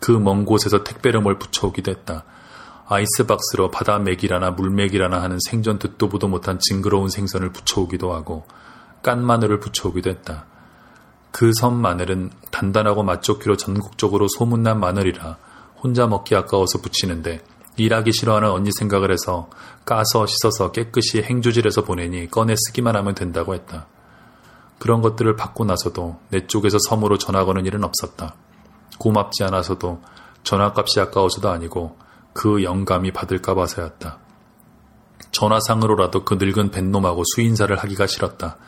그 먼 곳에서 택배를 뭘 붙여오기도 했다. 아이스박스로 바다 맥이라나 물맥이라나 하는 생전 듣도 보도 못한 징그러운 생선을 붙여오기도 하고 깐 마늘을 붙여오기도 했다. 그 섬 마늘은 단단하고 맛좋기로 전국적으로 소문난 마늘이라 혼자 먹기 아까워서 붙이는데 일하기 싫어하는 언니 생각을 해서 까서 씻어서 깨끗이 행주질해서 보내니 꺼내 쓰기만 하면 된다고 했다. 그런 것들을 받고 나서도 내 쪽에서 섬으로 전화 거는 일은 없었다. 고맙지 않아서도 전화값이 아까워서도 아니고 그 영감이 받을까 봐서였다. 전화상으로라도 그 늙은 뱃놈하고 수인사를 하기가 싫었다.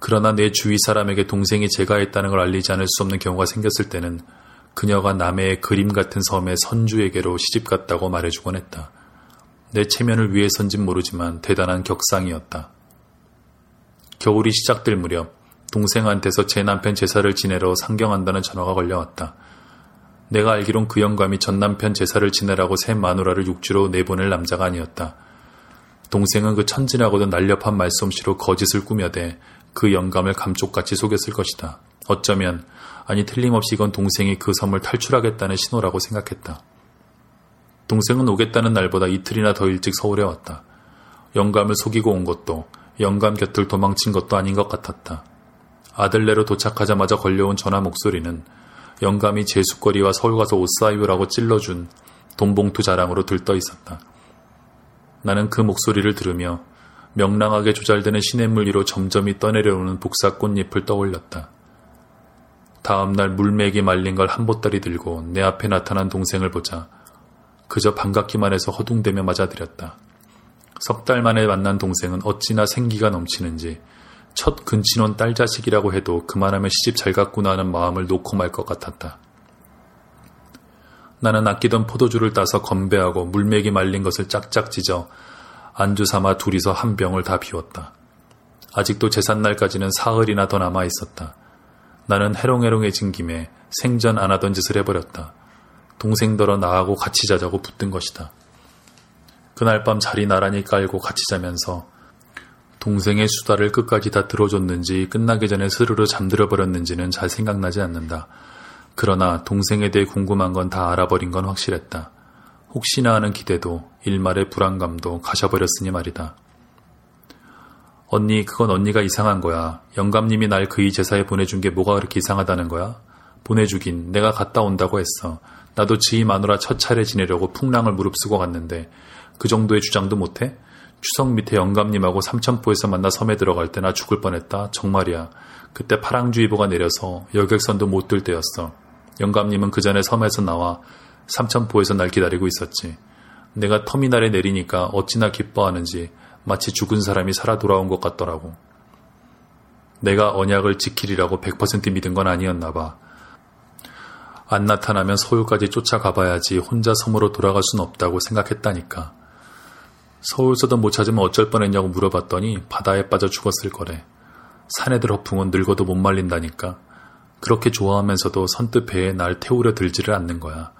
그러나 내 주위 사람에게 동생이 제가 했다는 걸 알리지 않을 수 없는 경우가 생겼을 때는 그녀가 남해의 그림 같은 섬의 선주에게로 시집 갔다고 말해주곤 했다. 내 체면을 위해선진 모르지만 대단한 격상이었다. 겨울이 시작될 무렵 동생한테서 제 남편 제사를 지내러 상경한다는 전화가 걸려왔다. 내가 알기론 그 영감이 전 남편 제사를 지내라고 새 마누라를 육주로 내보낼 남자가 아니었다. 동생은 그 천진하고도 날렵한 말솜씨로 거짓을 꾸며대 그 영감을 감쪽같이 속였을 것이다. 어쩌면 아니 틀림없이 이건 동생이 그 섬을 탈출하겠다는 신호라고 생각했다. 동생은 오겠다는 날보다 이틀이나 더 일찍 서울에 왔다. 영감을 속이고 온 것도 영감 곁을 도망친 것도 아닌 것 같았다. 아들네로 도착하자마자 걸려온 전화 목소리는 영감이 제수거리와 서울 가서 옷 사입으라고 찔러준 돈봉투 자랑으로 들떠 있었다. 나는 그 목소리를 들으며 명랑하게 조잘되는 시냇물 위로 점점이 떠내려오는 복사 꽃잎을 떠올렸다. 다음날 물맥이 말린 걸 한 보따리 들고 내 앞에 나타난 동생을 보자 그저 반갑기만 해서 허둥대며 맞아들였다. 석 달 만에 만난 동생은 어찌나 생기가 넘치는지 첫 근친혼 딸 자식이라고 해도 그만하면 시집 잘 갔구나 하는 마음을 놓고 말 것 같았다. 나는 아끼던 포도주를 따서 건배하고 물맥이 말린 것을 짝짝 찢어 안주 삼아 둘이서 한 병을 다 비웠다. 아직도 제삿날까지는 사흘이나 더 남아 있었다. 나는 해롱해롱해진 김에 생전 안 하던 짓을 해버렸다. 동생더러 나하고 같이 자자고 붙든 것이다. 그날 밤 자리 나란히 깔고 같이 자면서 동생의 수다를 끝까지 다 들어줬는지 끝나기 전에 스르르 잠들어 버렸는지는 잘 생각나지 않는다. 그러나 동생에 대해 궁금한 건 다 알아버린 건 확실했다. 혹시나 하는 기대도 일말의 불안감도 가셔버렸으니 말이다. 언니, 그건 언니가 이상한 거야. 영감님이 날 그이 제사에 보내준 게 뭐가 그렇게 이상하다는 거야? 보내주긴 내가 갔다 온다고 했어. 나도 지희 마누라 첫 차례 지내려고 풍랑을 무릅쓰고 갔는데 그 정도의 주장도 못해? 추석 밑에 영감님하고 삼천포에서 만나 섬에 들어갈 때나 죽을 뻔했다. 정말이야. 그때 파랑주의보가 내려서 여객선도 못 들 때였어. 영감님은 그 전에 섬에서 나와 삼천포에서 날 기다리고 있었지. 내가 터미널에 내리니까 어찌나 기뻐하는지 마치 죽은 사람이 살아 돌아온 것 같더라고. 내가 언약을 지키리라고 100% 믿은 건 아니었나 봐. 안 나타나면 서울까지 쫓아가 봐야지 혼자 섬으로 돌아갈 순 없다고 생각했다니까. 서울서도 못 찾으면 어쩔 뻔했냐고 물어봤더니 바다에 빠져 죽었을 거래. 산에들 허풍은 늙어도 못 말린다니까. 그렇게 좋아하면서도 선뜻 배에 날 태우려 들지를 않는 거야.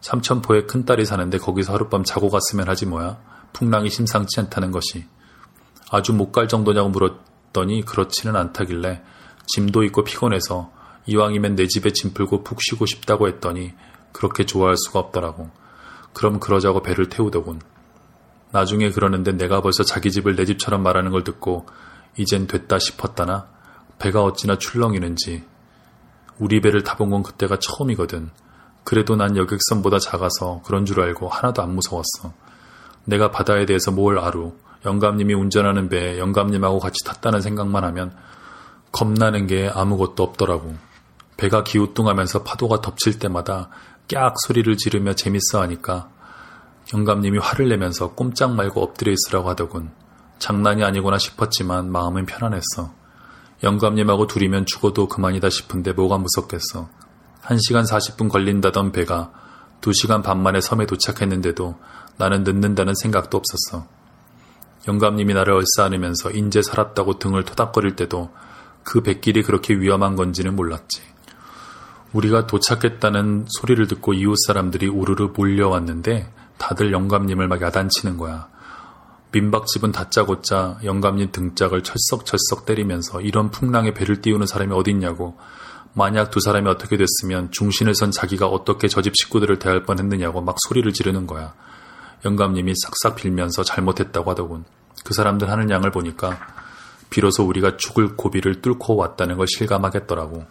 삼천포에 큰딸이 사는데 거기서 하룻밤 자고 갔으면 하지 뭐야. 풍랑이 심상치 않다는 것이. 아주 못 갈 정도냐고 물었더니 그렇지는 않다길래 짐도 있고 피곤해서 이왕이면 내 집에 짐 풀고 푹 쉬고 싶다고 했더니 그렇게 좋아할 수가 없더라고. 그럼 그러자고 배를 태우더군. 나중에 그러는데 내가 벌써 자기 집을 내 집처럼 말하는 걸 듣고 이젠 됐다 싶었다나 배가 어찌나 출렁이는지 우리 배를 타본 건 그때가 처음이거든. 그래도 난 여객선보다 작아서 그런 줄 알고 하나도 안 무서웠어. 내가 바다에 대해서 뭘 아루. 영감님이 운전하는 배에 영감님하고 같이 탔다는 생각만 하면 겁나는 게 아무것도 없더라고. 배가 기우뚱하면서 파도가 덮칠 때마다 깍 소리를 지르며 재밌어 하니까 영감님이 화를 내면서 꼼짝 말고 엎드려 있으라고 하더군. 장난이 아니구나 싶었지만 마음은 편안했어. 영감님하고 둘이면 죽어도 그만이다 싶은데 뭐가 무섭겠어. 1시간 40분 걸린다던 배가 2시간 반 만에 섬에 도착했는데도 나는 늦는다는 생각도 없었어. 영감님이 나를 얼싸안으면서 인제 살았다고 등을 토닥거릴 때도 그 백길이 그렇게 위험한 건지는 몰랐지. 우리가 도착했다는 소리를 듣고 이웃 사람들이 우르르 몰려왔는데 다들 영감님을 막 야단치는 거야. 민박집은 다짜고짜 영감님 등짝을 철썩철썩 때리면서 이런 풍랑에 배를 띄우는 사람이 어딨냐고 만약 두 사람이 어떻게 됐으면 중신을 선 자기가 어떻게 저 집 식구들을 대할 뻔했느냐고 막 소리를 지르는 거야. 영감님이 싹싹 빌면서 잘못했다고 하더군. 그 사람들 하는 양을 보니까 비로소 우리가 죽을 고비를 뚫고 왔다는 걸 실감하겠더라고.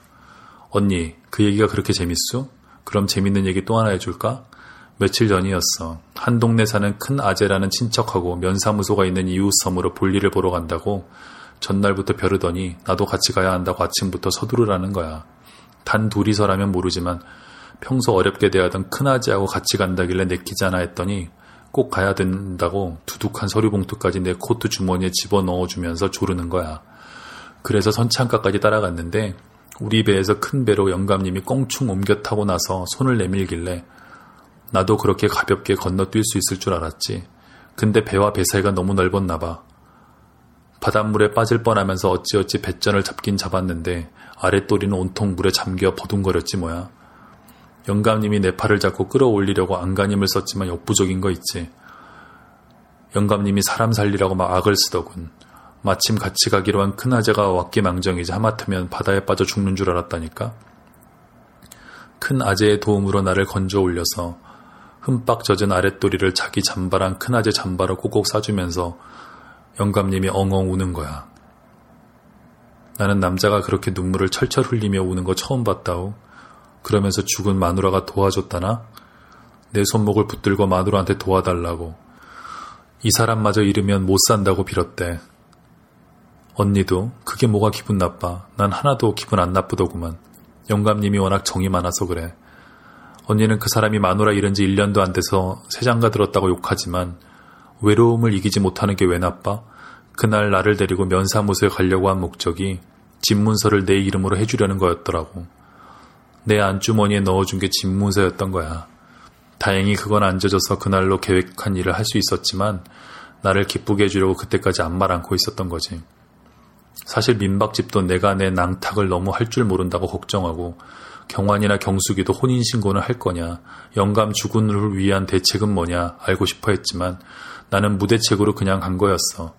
언니, 그 얘기가 그렇게 재밌어? 그럼 재밌는 얘기 또 하나 해줄까? 며칠 전이었어. 한 동네 사는 큰 아재라는 친척하고 면사무소가 있는 이웃 섬으로 볼일을 보러 간다고 전날부터 벼르더니 나도 같이 가야 한다고 아침부터 서두르라는 거야. 단 둘이서라면 모르지만 평소 어렵게 대하던 큰 아재하고 같이 간다길래 내키잖아 했더니 꼭 가야 된다고 두둑한 서류 봉투까지 내 코트 주머니에 집어 넣어주면서 조르는 거야. 그래서 선창가까지 따라갔는데 우리 배에서 큰 배로 영감님이 꽁충 옮겨 타고 나서 손을 내밀길래 나도 그렇게 가볍게 건너뛸 수 있을 줄 알았지. 근데 배와 배 사이가 너무 넓었나 봐. 바닷물에 빠질 뻔하면서 어찌어찌 배전을 잡긴 잡았는데 아랫도리는 온통 물에 잠겨 버둥거렸지 뭐야. 영감님이 내 팔을 잡고 끌어올리려고 안간힘을 썼지만 역부족인 거 있지. 영감님이 사람 살리라고 막 악을 쓰더군. 마침 같이 가기로 한 큰아재가 왔기망정이지 하마터면 바다에 빠져 죽는 줄 알았다니까. 큰 아재의 도움으로 나를 건져 올려서 흠빡 젖은 아랫도리를 자기 잠바랑 큰아재 잠바로 꼭꼭 싸주면서 영감님이 엉엉 우는 거야. 나는 남자가 그렇게 눈물을 철철 흘리며 우는 거 처음 봤다오. 그러면서 죽은 마누라가 도와줬다나? 내 손목을 붙들고 마누라한테 도와달라고. 이 사람마저 잃으면 못 산다고 빌었대. 언니도 그게 뭐가 기분 나빠. 난 하나도 기분 안 나쁘더구만. 영감님이 워낙 정이 많아서 그래. 언니는 그 사람이 마누라 잃은 지 1년도 안 돼서 세장가 들었다고 욕하지만 외로움을 이기지 못하는 게 왜 나빠? 그날 나를 데리고 면사무소에 가려고 한 목적이 집 문서를 내 이름으로 해주려는 거였더라고. 내 안주머니에 넣어준 게 집 문서였던 거야. 다행히 그건 안 젖어서 그날로 계획한 일을 할 수 있었지만 나를 기쁘게 해주려고 그때까지 안 말 않고 있었던 거지. 사실 민박집도 내가 내 낭탁을 너무 할 줄 모른다고 걱정하고 경환이나 경숙이도 혼인신고는 할 거냐, 영감 주군을 위한 대책은 뭐냐 알고 싶어 했지만 나는 무대책으로 그냥 간 거였어.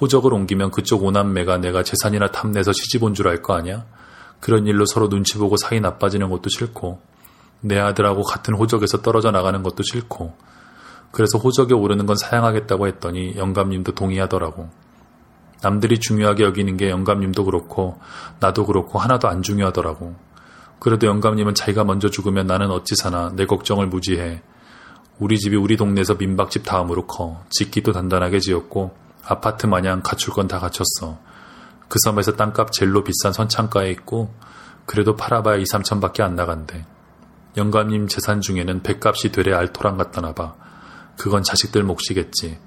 호적을 옮기면 그쪽 오남매가 내가 재산이나 탐내서 시집 온 줄 알 거 아니야? 그런 일로 서로 눈치 보고 사이 나빠지는 것도 싫고 내 아들하고 같은 호적에서 떨어져 나가는 것도 싫고 그래서 호적에 오르는 건 사양하겠다고 했더니 영감님도 동의하더라고. 남들이 중요하게 여기는 게 영감님도 그렇고 나도 그렇고 하나도 안 중요하더라고. 그래도 영감님은 자기가 먼저 죽으면 나는 어찌 사나 내 걱정을 무지해. 우리 집이 우리 동네에서 민박집 다음으로 커. 짓기도 단단하게 지었고 아파트 마냥 갖출 건 다 갖췄어. 그 섬에서 땅값 젤로 비싼 선창가에 있고 그래도 팔아봐야 2, 3천밖에 안 나간대. 영감님 재산 중에는 백값이 되래 알토랑 갖다나 봐. 그건 자식들 몫이겠지.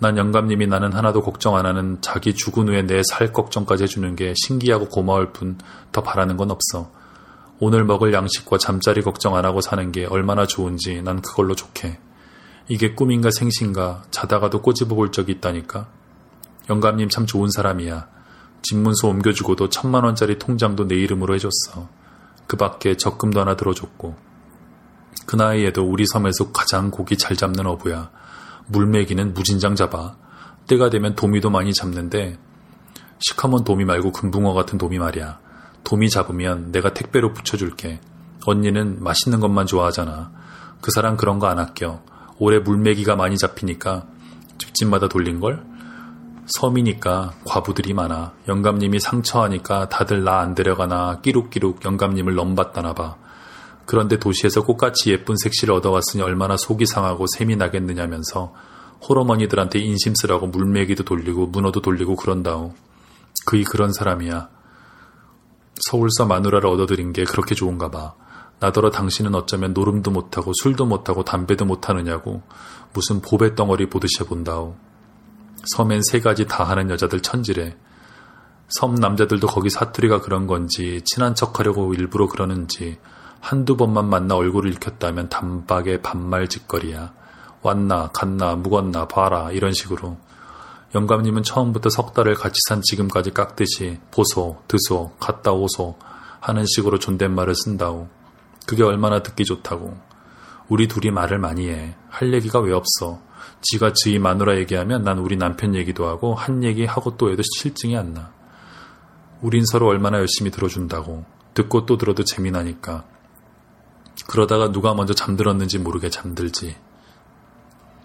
난 영감님이 나는 하나도 걱정 안 하는 자기 죽은 후에 내 살 걱정까지 해주는 게 신기하고 고마울 뿐 더 바라는 건 없어. 오늘 먹을 양식과 잠자리 걱정 안 하고 사는 게 얼마나 좋은지 난 그걸로 좋게. 이게 꿈인가 생신가 자다가도 꼬집어 볼 적이 있다니까. 영감님 참 좋은 사람이야. 집문서 옮겨주고도 천만 원짜리 통장도 내 이름으로 해줬어. 그 밖에 적금도 하나 들어줬고. 그 나이에도 우리 섬에서 가장 고기 잘 잡는 어부야. 물메기는 무진장 잡아. 때가 되면 도미도 많이 잡는데 시커먼 도미 말고 금붕어 같은 도미 말이야. 도미 잡으면 내가 택배로 붙여줄게. 언니는 맛있는 것만 좋아하잖아. 그 사람 그런 거 안 아껴. 올해 물메기가 많이 잡히니까 집집마다 돌린걸? 섬이니까 과부들이 많아. 영감님이 상처하니까 다들 나 안 데려가나 끼룩끼룩 영감님을 넘봤다나 봐. 그런데 도시에서 꽃같이 예쁜 색시를 얻어왔으니 얼마나 속이 상하고 샘이 나겠느냐면서 호러머니들한테 인심 쓰라고 물메기도 돌리고 문어도 돌리고 그런다오. 그이 그런 사람이야. 서울서 마누라를 얻어들인 게 그렇게 좋은가 봐. 나더러 당신은 어쩌면 노름도 못하고 술도 못하고 담배도 못하느냐고 무슨 보배 덩어리 보듯이 본다오. 섬엔 세 가지 다 하는 여자들 천지래. 섬 남자들도 거기 사투리가 그런 건지 친한 척하려고 일부러 그러는지 한두 번만 만나 얼굴을 읽혔다면 단박에 반말 짓거리야. 왔나 갔나 묵었나 봐라 이런 식으로. 영감님은 처음부터 석 달을 같이 산 지금까지 깎듯이 보소, 드소, 갔다 오소 하는 식으로 존댓말을 쓴다오. 그게 얼마나 듣기 좋다고. 우리 둘이 말을 많이 해. 할 얘기가 왜 없어. 지가 지희 마누라 얘기하면 난 우리 남편 얘기도 하고 한 얘기 하고 또 해도 실증이 안 나. 우린 서로 얼마나 열심히 들어준다고. 듣고 또 들어도 재미나니까. 그러다가 누가 먼저 잠들었는지 모르게 잠들지.